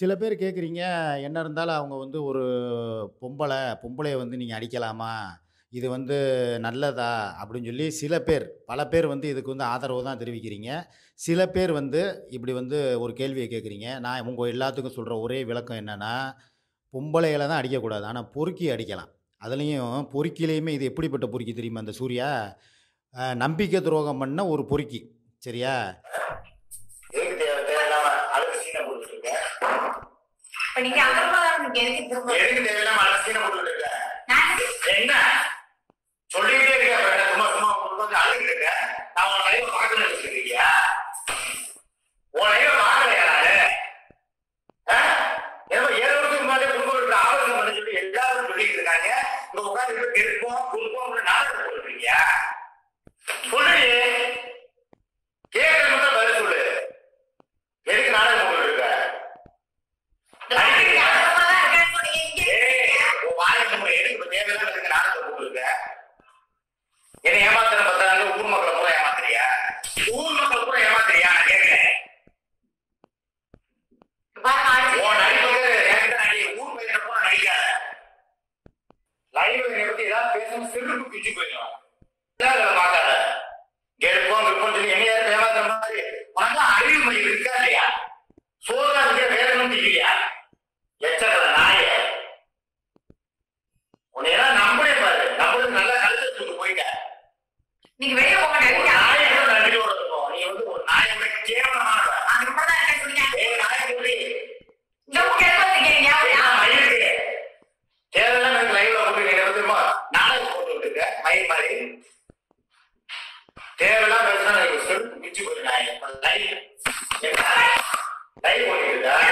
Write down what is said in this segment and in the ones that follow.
சில பேர் கேட்குறீங்க, என்ன இருந்தாலும் அவங்க வந்து ஒரு பொம்பளை பொம்பளைய வந்து நீங்கள் அடிக்கலாமா? இது வந்து நல்லதா? அப்படின்னு சொல்லி சில பேர், பல பேர் வந்து இதுக்கு வந்து ஆதரவு தான் தெரிவிக்கிறீங்க. சில பேர் வந்து இப்படி வந்து ஒரு கேள்வியை கேட்குறீங்க. நான் உங்கள் எல்லாத்துக்கும் சொல்கிற ஒரே விளக்கம் என்னன்னா, பொம்பளைகள தான் அடிக்கக்கூடாது. ஆனால் பொறுக்கி அடிக்கலாம். அதுலேயும் பொறுக்கிலையுமே இது எப்படிப்பட்ட பொறுக்கி தெரியுமா இந்த சூர்யா? நம்பிக்கை துரோகம் பண்ண ஒரு பொறுக்கி. சரியா? இப்ப நீங்க எனக்கு எதுக்கு திரும்ப எதுக்கு தேவையில்லாம போட்டுட்டு இருக்க? என்ன சொல்லிக்கிட்டே இருக்க சும்மா சும்மா இருக்க? நான் உன் லைவ பார்க்கணும்னு வச்சிருக்கியா? உன் லைவ நானு? ஆ? ஏதோ ஏழு வருஷத்துக்கு முன்னாடியே குடும்பத்துல ஆலோசனை பண்ண சொல்லி எல்லாரும் சொல்லிட்டு இருக்காங்க. இங்க உட்கார்ந்து கெடுப்போம், குடுப்போம்னு நாடகம் போட்டுட்டு இருக்கியா? சொல்லுடி. கேட்கறது மட்டும் பதில் சொல்லு. எதுக்கு நாடகம் போட்டுட்டு இருக்க? நீங்க அப்புறமா தான் இருக்கேன்னு சொன்னீங்க. இங்க ஏய், உன் வாயை மூடு. எதுக்கு இப்ப தேவையில்லாம இதுக்கு நாடகம் போட்டுட்டு இருக்க? என்னை ஏமாத்துற பத்தாங்க ஊர் மக்களை பூரா ஏமாத்துறியா ஊர் மக்கள் பூரா ஏமாத்துறியா நான் கேட்கிறேன் பாருங்க, ஆட்சி. உன் நடிப்புக்கு என்கிட்ட நடி ஊர் பையனை பூரா நடிக்காத லைவ் என்னை பத்தி ஏதாவது பேசணும் சிறுப்பு பிச்சு போயிடும் இல்லாத பார்க்காத எடுப்போம் விற்போம் சொல்லி என்ன யாரும் ஏமாத்துற மாதிரி உனக்கு அறிவு மொழி இருக்கா இல்லையா சோதனை இருக்க வேதனும் இல்லையா எச்சக்கல நாய உன்னை எல்லாம் நம்பளே பாரு. நம்மளுக்கு நல்லா கழுத்து போயிட்ட. நீங்க வெளிய போக. நாயை கூட நன்றியோட இருக்கும் நீ வந்து ஒரு நாயை விட. ஏய் நாயை சொல்லி மாதிரி. தேவையில்லாம பேசினா செருப்பு மிச்சு போயிரு நாய் லைவ் லைவ் இருக்கா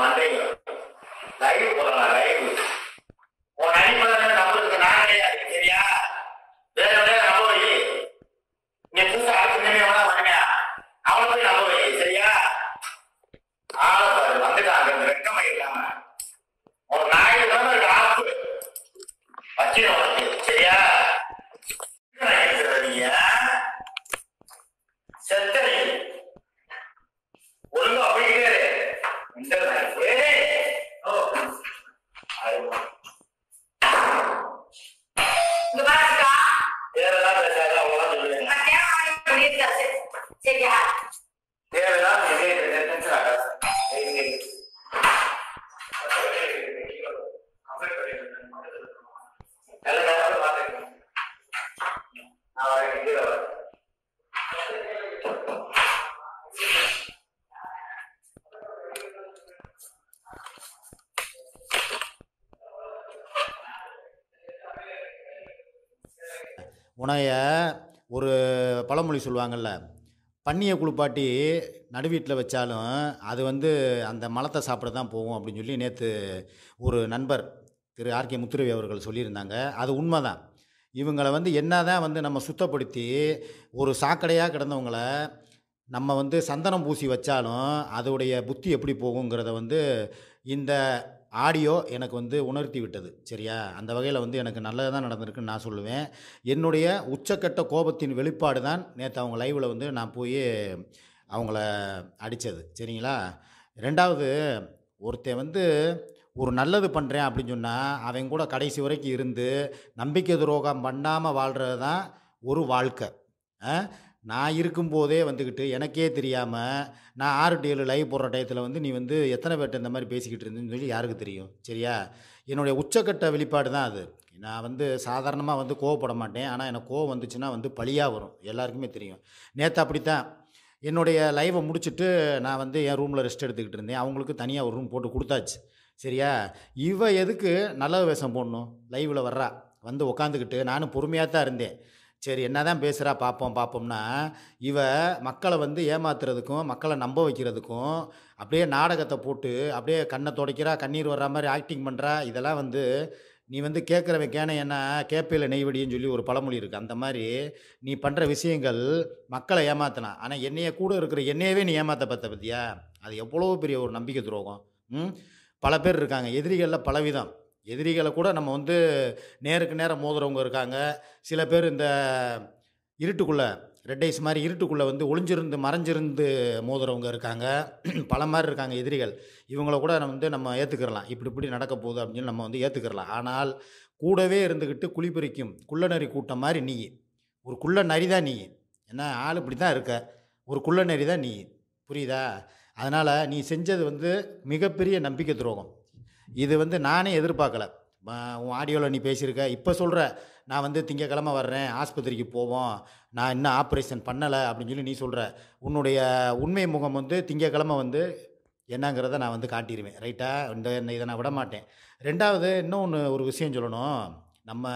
ஆறு உனைய ஒரு பழமொழி சொல்லுவாங்கள்ல பன்னியை குளிப்பாட்டி நடு வீட்டில் வச்சாலும் அது வந்து அந்த மலத்தை சாப்பிட தான் போகும் அப்படின்னு சொல்லி நேற்று ஒரு நண்பர் திரு ஆர்கே முத்துரவி அவர்கள் சொல்லியிருந்தாங்க. அது உண்மை தான் இவங்களை வந்து என்ன தான் வந்து நம்ம சுத்தப்படுத்தி ஒரு சாக்கடையாக கிடந்தவங்கள நம்ம வந்து சந்தனம் பூசி வச்சாலும் அதோடைய புத்தி எப்படி போகுங்கிறத வந்து இந்த ஆடியோ எனக்கு வந்து உணர்த்தி விட்டது. சரியா? அந்த வகையில் வந்து எனக்கு நல்லதாக தான் நடந்திருக்குன்னு நான் சொல்லுவேன். என்னுடைய உச்சக்கட்ட கோபத்தின் வெளிப்பாடு தான் நேற்று அவங்க லைவில் வந்து நான் போய் அவங்கள அடித்தது சரிங்களா? ரெண்டாவது ஒருத்தன் வந்து ஒரு நல்லது பண்ணுறேன் அப்படின்னு சொன்னால் அவன் கூட கடைசி வரைக்கும் இருந்து நம்பிக்கை துரோகம் பண்ணாமல் வாழ்கிறது தான் ஒரு வாழ்க்கை. ஆ? நான் இருக்கும்போதே வந்துக்கிட்டு எனக்கே தெரியாமல் நான் ஆறு டு ஏழு லைவ் போடுற டயத்தில் வந்து நீ வந்து எத்தனை பேர்ட்ட இந்த மாதிரி பேசிக்கிட்டு இருந்தேன்னு சொல்லி யாருக்கு தெரியும்? சரியா? என்னுடைய உச்சக்கட்ட வெளிப்பாடு தான் அது. நான் வந்து சாதாரணமாக வந்து கோவப்பட மாட்டேன். ஆனால் எனக்கு கோவம் வந்துச்சுன்னா வந்து பழியாக வரும். எல்லாருக்குமே தெரியும். நேற்று அப்படித்தான். என்னுடைய லைவை முடிச்சுட்டு நான் வந்து என் ரூமில் ரெஸ்ட் எடுத்துக்கிட்டு இருந்தேன். அவங்களுக்கு தனியாக ஒரு ரூம் போட்டு கொடுத்தாச்சு. சரியா? இவ எதுக்கு நல்ல வேஷம் போடணும்? லைவில் வர்றா. வந்து உக்காந்துக்கிட்டு நானும் பொறுமையாக தான் இருந்தேன். சரி என்ன தான் பேசுகிறா பார்ப்போம் பார்ப்போம்னா இவ மக்களை வந்து ஏமாத்துறதுக்கும் மக்களை நம்ப வைக்கிறதுக்கும் அப்படியே நாடகத்தை போட்டு அப்படியே கண்ணை துடைக்கிறா கண்ணீர் வர்ற மாதிரி ஆக்டிங் பண்ணுறா இதெல்லாம் வந்து நீ வந்து கேட்குறவன் கேன என்ன? கேப்பையில் நெய்வடின்னு சொல்லி ஒரு பழமொழி இருக்குது அந்த மாதிரி நீ பண்ணுற விஷயங்கள் மக்களை ஏமாத்தினா. ஆனால் என்னைய கூட இருக்கிற என்னையவே நீ ஏமாத்த பார்த்த பற்றியா அது எவ்வளோ பெரிய ஒரு நம்பிக்கை துரோகம். ம்? பல பேர் இருக்காங்க. எதிரிகளில் பலவிதம். எதிரிகளை கூட நம்ம வந்து நேருக்கு நேரம் மோதுறவங்க இருக்காங்க. சில பேர் இந்த இருட்டுக்குள்ளே ரெட் ஐஸ் மாதிரி இருட்டுக்குள்ளே வந்து ஒளிஞ்சிருந்து மறைஞ்சிருந்து மோதுறவங்க இருக்காங்க. பல மாதிரி இருக்காங்க எதிரிகள். இவங்கள கூட நம்ம வந்து நம்ம ஏற்றுக்கிறலாம் இப்படி இப்படி நடக்க போகுது அப்படின்னு நம்ம வந்து ஏற்றுக்கிறலாம் ஆனால் கூடவே இருந்துக்கிட்டு குளிப்பறிக்கும் குள்ளநரி கூட்டம் மாதிரி நீ. ஒரு குள்ள நரி தான் நீ. ஏன்னா ஆள் இப்படி தான் இருக்க. ஒரு குள்ள நரி தான் நீ. புரியுதா? அதனால் நீ செஞ்சது வந்து மிகப்பெரிய நம்பிக்கை துரோகம். இது வந்து நானே எதிர்பார்க்கல. உன் ஆடியோவில் நீ பேசியிருக்க. இப்போ சொல்கிற நான் வந்து திங்கக்கிழமை வர்றேன் ஆஸ்பத்திரிக்கு போவோம் நான் இன்னும் ஆப்ரேஷன் பண்ணலை அப்படின்னு சொல்லி நீ சொல்கிற உன்னுடைய உண்மை முகம் வந்து திங்கக்கிழமை வந்து என்னங்கிறத நான் வந்து காட்டிடுவேன் ரைட்டா இந்த இதை நான் விட மாட்டேன் ரெண்டாவது இன்னொன்று ஒரு விஷயம் சொல்லணும். நம்ம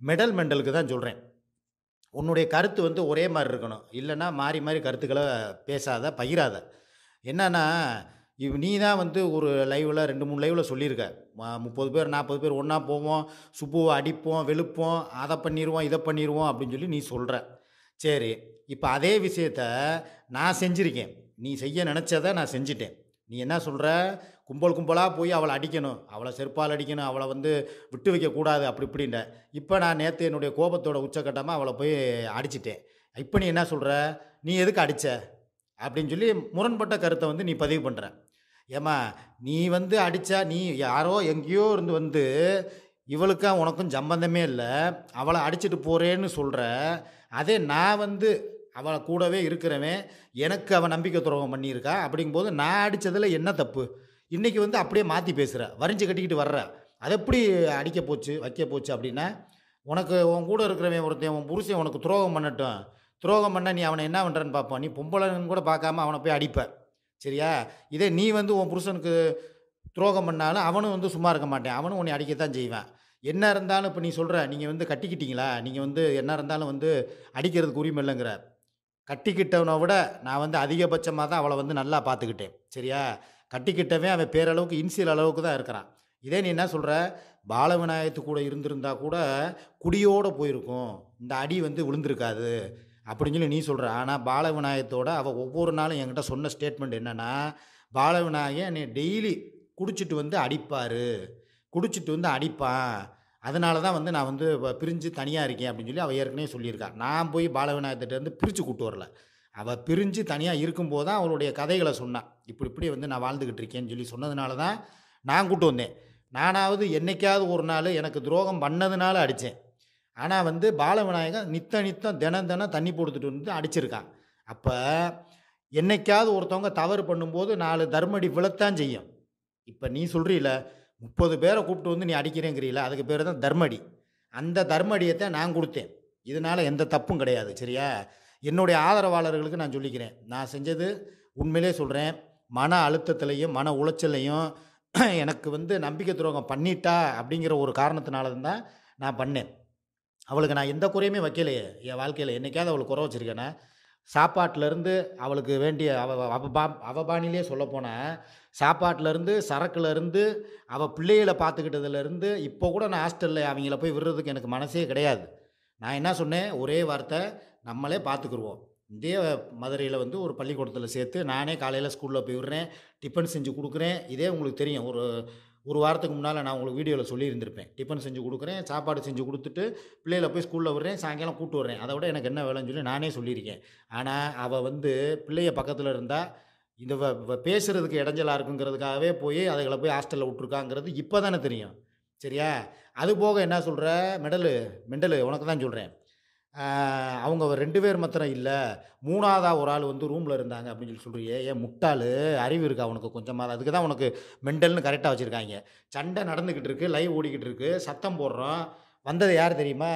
மெடல் மெண்டலுக்கு தான் சொல்கிறேன் உன்னுடைய கருத்து வந்து ஒரே மாதிரி இருக்கணும். இல்லைன்னா மாறி மாறி கருத்துக்களை பேசாத பகிராத. என்னன்னா இவ் நீ தான் வந்து ஒரு லைவில் ரெண்டு மூணு லைவில் சொல்லியிருக்க. முப்பது பேர் நாற்பது பேர் ஒன்றா போவோம் சுப்புவை அடிப்போம் வெளுப்போம் அதை பண்ணிடுவோம் இதை பண்ணிடுவோம் அப்படின்னு சொல்லி நீ சொல்கிற சரி இப்போ அதே விஷயத்த நான் செஞ்சுருக்கேன். நீ செய்ய நினச்சதை நான் செஞ்சிட்டேன். நீ என்ன சொல்கிற கும்பல் கும்பலாக போய் அவளை அடிக்கணும். அவளை செருப்பால் அடிக்கணும். அவளை வந்து விட்டு வைக்கக்கூடாது அப்படி இப்படின்ற. இப்போ நான் நேற்று என்னுடைய கோபத்தோட உச்சக்கட்டமாக அவளை போய் அடிச்சிட்டேன். இப்போ நீ என்ன சொல்கிற நீ எதுக்கு அடிச்ச? அப்படின்னு சொல்லி முரண்பட்ட கருத்தை வந்து நீ பதிவு பண்ணுற ஏம்மா நீ வந்து அடித்தா நீ யாரோ எங்கேயோ இருந்து வந்து இவளுக்கும் உனக்கும் சம்பந்தமே இல்லை அவளை அடிச்சிட்டு போகிறேன்னு சொல்கிற அதே நான் வந்து அவளை கூடவே இருக்கிறவன் எனக்கு அவன் நம்பிக்கை துரோகம் பண்ணியிருக்கா அப்படிங்கும்போது நான் அடித்ததில் என்ன தப்பு? இன்றைக்கி வந்து அப்படியே மாற்றி பேசுகிற வரிஞ்சு கட்டிக்கிட்டு வர்ற. அது எப்படி அடிக்க போச்சு வைக்க போச்சு அப்படின்னா உனக்கு உன் கூட இருக்கிறவன் ஒருத்தன் உன் புருஷன் உனக்கு துரோகம் பண்ணட்டும் துரோகம் பண்ண நீ அவனை என்ன பண்ணுறன்னு பார்ப்போம். நீ பொம்பளைன்னு கூட பார்க்காம அவனை போய் அடிப்ப. சரியா? இதே நீ வந்து உன் புருஷனுக்கு துரோகம் பண்ணாலும் அவனும் வந்து சும்மா இருக்க மாட்டேன். அவனும் உன்னை அடிக்கத்தான் செய்வேன். என்ன இருந்தாலும் இப்போ நீ சொல்கிற நீங்கள் வந்து கட்டிக்கிட்டீங்களா? நீங்கள் வந்து என்ன இருந்தாலும் வந்து அடிக்கிறதுக்கு உரிமை இல்லைங்கிற கட்டிக்கிட்டவனை விட நான் வந்து அதிகபட்சமாக தான் அவளை வந்து நல்லா பார்த்துக்கிட்டேன். சரியா? கட்டிக்கிட்டவன் அவன் பேரளவுக்கு இன்சியல் அளவுக்கு தான் இருக்கிறான். இதே நீ என்ன சொல்கிற பாலவிநாயகத்து கூட இருந்திருந்தா கூட குடியோடு போயிருக்கும். இந்த அடி வந்து விழுந்திருக்காது. அப்படின்னு சொல்லி நீ சொல்கிற ஆனால் பாலவிநாயகத்தோட அவள் ஒவ்வொரு நாளும் என்கிட்ட சொன்ன ஸ்டேட்மெண்ட் என்னென்னா பாலவிநாயகன் என்னை டெய்லி குடிச்சிட்டு வந்து அடிப்பார். குடிச்சிட்டு வந்து அடிப்பான். அதனால தான் வந்து நான் வந்து பிரிஞ்சு தனியாக இருக்கேன். அப்படின்னு சொல்லி அவள் ஏற்கனவே சொல்லியிருக்கா. நான் போய் பாலவிநாயகத்திட்டேருந்து பிரித்து கூட்டு வரல. அவள் பிரிஞ்சு தனியாக இருக்கும்போது தான் அவளுடைய கதைகளை சொன்னான் இப்படி இப்படி வந்து நான் வாழ்ந்துக்கிட்டு இருக்கேன்னு சொல்லி சொன்னதுனால தான் நான் கூப்பிட்டு வந்தேன். நானாவது என்னைக்காவது ஒரு நாள் எனக்கு துரோகம் பண்ணதுனால அடித்தேன் ஆனால் வந்து பாலவிநாயகன் நித்த நித்தம் தினம் தினம் தண்ணி போடுத்துட்டு வந்து அடிச்சிருக்கான் அப்போ என்னைக்காவது ஒருத்தவங்க தவறு பண்ணும்போது நாலு தர்மடி விழத்தான் செய்யும். இப்போ நீ சொல்கிறீல முப்பது பேரை கூப்பிட்டு வந்து நீ அடிக்கிறேங்கிறீல அதுக்கு பேர் தான் தர்மடி. அந்த தர்மடியை தான் நான் கொடுத்தேன். இதனால் எந்த தப்பும் கிடையாது சரியா? என்னுடைய ஆதரவாளர்களுக்கு நான் சொல்லிக்கிறேன். நான் செஞ்சது உண்மையிலே சொல்கிறேன் மன அழுத்தத்திலையும் மன உளைச்சல்லையும் எனக்கு வந்து நம்பிக்கை துரோகம் பண்ணிட்டா அப்படிங்கிற ஒரு காரணத்தினால தான் நான் பண்ணேன். அவளுக்கு நான் எந்த குறையுமே வைக்கலையே. என் வாழ்க்கையில் என்னைக்காவது அவளுக்கு குறை வச்சுருக்கேன்னா சாப்பாட்டிலேருந்து அவளுக்கு வேண்டிய அவ அவ பா அவ சொல்லப்போனால் சாப்பாட்டிலேருந்து சரக்குலேருந்து அவள் பிள்ளைகளை பார்த்துக்கிட்டதுலேருந்து இப்போ கூட நான் ஹாஸ்டலில் அவங்கள போய் விடுறதுக்கு எனக்கு மனசே கிடையாது. நான் என்ன சொன்னேன்? ஒரே வார்த்தை நம்மளே பார்த்துக்குருவோம். இதே மதுரையில் வந்து ஒரு பள்ளிக்கூடத்தில் சேர்த்து நானே காலையில் ஸ்கூலில் போய் விடுறேன் டிஃபன் செஞ்சு கொடுக்குறேன். இதே உங்களுக்கு தெரியும். ஒரு ஒரு வாரத்துக்கு முன்னால் நான் உங்களுக்கு வீடியோவில் சொல்லியிருந்திருப்பேன். டிஃபன் செஞ்சு கொடுக்குறேன் சாப்பாடு செஞ்சு கொடுத்துட்டு பிள்ளைகளை போய் ஸ்கூலில் விடுறேன் சாயங்காலம் கூட்டு வர்றேன். அதை விட எனக்கு என்ன வேலைன்னு சொல்லி நானே சொல்லியிருக்கேன். ஆனால் அவள் வந்து பிள்ளைய பக்கத்தில் இருந்தால் இந்த வ- இடைஞ்சலாக இருக்குங்கிறதுக்காகவே போய் அதுகளை போய் ஹாஸ்டலில் விட்ருக்காங்கிறது இப்போ தானே தெரியும். சரியா? அது போக என்ன சொல்கிற மெடலு மெண்டலு உனக்கு தான் சொல்கிறேன் அவங்க ரெண்டு பேர் மாத்திரம் இல்லை. மூணாவதாக ஒரு ஆள் வந்து ரூமில் இருந்தாங்க அப்படின்னு சொல்லி சொல்கிறியே ஏன் முட்டாள் அறிவு இருக்கா உனக்கு கொஞ்சமாக அதுக்கு தான் உனக்கு மெண்டல்னு கரெக்டாக வச்சுருக்காங்க. சண்டை நடந்துக்கிட்டு இருக்குது லைவ் ஓடிக்கிட்டு இருக்கு. சத்தம் போடுறோம். வந்தது யார் தெரியுமா?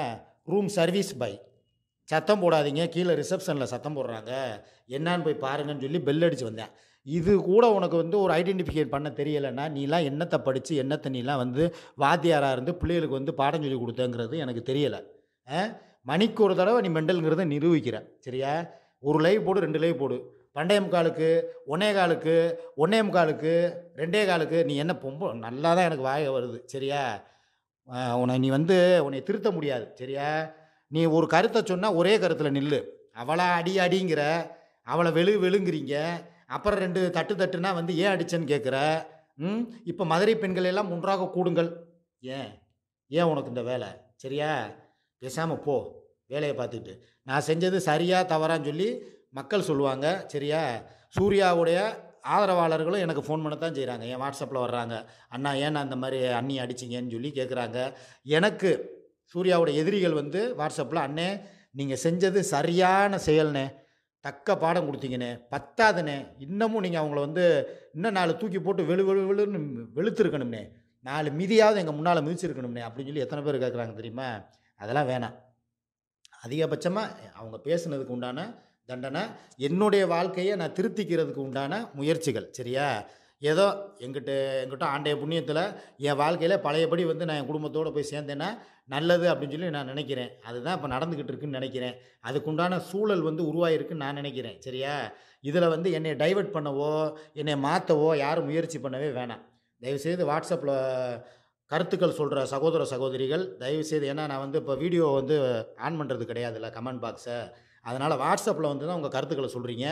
ரூம் சர்வீஸ் பாய் சத்தம் போடாதீங்க. கீழே ரிசப்ஷனில் சத்தம் போடுறாங்க. என்னான்னு போய் பாருங்கன்னு சொல்லி பெல் அடித்து வந்தேன். இது கூட உனக்கு வந்து ஒரு ஐடென்டிஃபிகேட் பண்ண தெரியலைன்னா நீலாம் என்னத்தை படித்து என்னத்தை நீலாம் வந்து வாத்தியாராக இருந்து பிள்ளைகளுக்கு வந்து பாடம் சொல்லி கொடுத்தங்கிறது எனக்கு தெரியலை. மணிக்கு ஒரு தடவை நீ மெண்டல்ங்கிறத நிரூபிக்கிற சரியா? ஒரு லைவ் போடு ரெண்டு லைவ் போடு. பண்டைய முக்காலுக்கு ஒன்னே காலுக்கு ஒன்னே முக்காலுக்கு ரெண்டே காலுக்கு நீ என்ன பொம்ப நல்லா தான் எனக்கு வாய வருது சரியா? உன்னை நீ வந்து உன்னை திருத்த முடியாது சரியா? நீ ஒரு கருத்தை சொன்னால் ஒரே கருத்தில் நில்லு. அவளை அடி அடிங்கிற அவளை வெளு வெளுங்கிறீங்க. அப்புறம் ரெண்டு தட்டு தட்டுனா வந்து ஏன் அடிச்சேன்னு கேட்குற ம்? இப்போ மதுரை பெண்கள் எல்லாம் ஒன்றாக கூடுங்கள். ஏன்? ஏன் உனக்கு இந்த வேலை? சரியா? பேசாமல் போ. வேலையை பார்த்துக்கிட்டு. நான் செஞ்சது சரியாக தவறான்னு சொல்லி மக்கள் சொல்லுவாங்க. சரியா? சூர்யாவுடைய ஆதரவாளர்களும் எனக்கு ஃபோன் பண்ண தான் செய்கிறாங்க என் வாட்ஸ்அப்பில் வர்றாங்க. அண்ணா ஏன் அந்த மாதிரி அண்ணி அடிச்சிங்கன்னு சொல்லி கேட்குறாங்க எனக்கு சூர்யாவோட எதிரிகள் வந்து வாட்ஸ்அப்பில் அண்ணே நீங்கள் செஞ்சது சரியான செயல்னே தக்க பாடம் கொடுத்தீங்கண்ணே. பத்தாதுண்ணே. இன்னமும் நீங்கள் அவங்கள வந்து இன்னும் நாலு தூக்கி போட்டு வெளு வெளு வெளுன்னு வெளுத்துருக்கணும்னே நாலு மிதியாவது எங்கள் முன்னால் மிதிச்சிருக்கணும்னே அப்படின்னு சொல்லி எத்தனை பேர் கேட்குறாங்க தெரியுமா? அதெல்லாம் வேணாம். அதிகபட்சமாக அவங்க பேசுனதுக்கு உண்டான தண்டனை என்னுடைய வாழ்க்கையை நான் திருத்திக்கிறதுக்கு உண்டான முயற்சிகள் சரியா? ஏதோ எங்கிட்ட எங்கிட்ட ஆண்டைய புண்ணியத்தில் என் வாழ்க்கையில் பழையபடி வந்து நான் என் குடும்பத்தோடு போய் சேர்ந்தேன்னா நல்லது அப்படின்னு சொல்லி நான் நினைக்கிறேன். அதுதான் இப்போ நடந்துக்கிட்டு இருக்குன்னு நினைக்கிறேன். அதுக்குண்டான சூழல் வந்து உருவாயிருக்குன்னு நான் நினைக்கிறேன் சரியா? இதில் வந்து என்னை டைவர்ட் பண்ணவோ என்னை மாற்றவோ யாரும் முயற்சி பண்ணவே வேணாம். தயவுசெய்து வாட்ஸ்அப்பில் கருத்துக்கள் சொல்கிற சகோதர சகோதரிகள் தயவுசெய்து ஏன்னா நான் வந்து இப்போ வீடியோ வந்து ஆன் பண்ணுறது கிடையாதுல்ல கமெண்ட் பாக்ஸை. அதனால் வாட்ஸ்அப்பில் வந்து தான் உங்கள் கருத்துக்களை சொல்கிறீங்க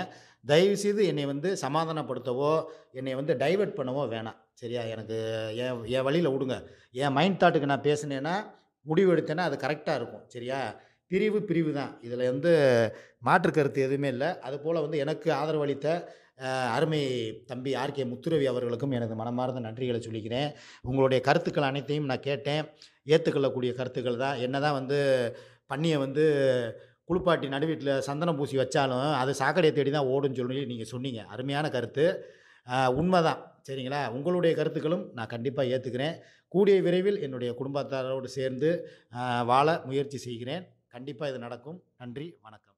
தயவுசெய்து என்னை வந்து சமாதானப்படுத்தவோ என்னை வந்து டைவர்ட் பண்ணவோ வேணாம். சரியா? எனக்கு என் என் வழியில் விடுங்க. என் மைண்ட் தாட்டுக்கு நான் பேசினேன்னா முடிவு எடுத்தேன்னா அது கரெக்டாக இருக்கும். சரியா? பிரிவு பிரிவு தான். இதில் வந்து மாற்று கருத்து எதுவுமே இல்லை. அதுபோல் வந்து எனக்கு ஆதரவு அளித்த அருமை தம்பி ஆர்கே முத்துரவி அவர்களுக்கும் எனது மனமார்ந்த நன்றிகளை சொல்லிக்கிறேன். உங்களுடைய கருத்துக்கள் அனைத்தையும் நான் கேட்டேன். ஏற்றுக்கொள்ளக்கூடிய கருத்துக்கள் தான். என்ன தான் வந்து பண்ணியை வந்து குளிப்பாட்டி நடுவீட்டில் சந்தனம் பூசி வச்சாலும் அது சாக்கடையை தேடி தான் ஓடுன்னு சொல்லி நீங்கள் சொன்னீங்க. அருமையான கருத்து. உண்மை தான் சரிங்களா? உங்களுடைய கருத்துக்களும் நான் கண்டிப்பாக ஏற்றுக்கிறேன் கூடிய விரைவில் என்னுடைய குடும்பத்தாரோடு சேர்ந்து வாழ முயற்சி செய்கிறேன். கண்டிப்பாக இது நடக்கும். நன்றி. வணக்கம்.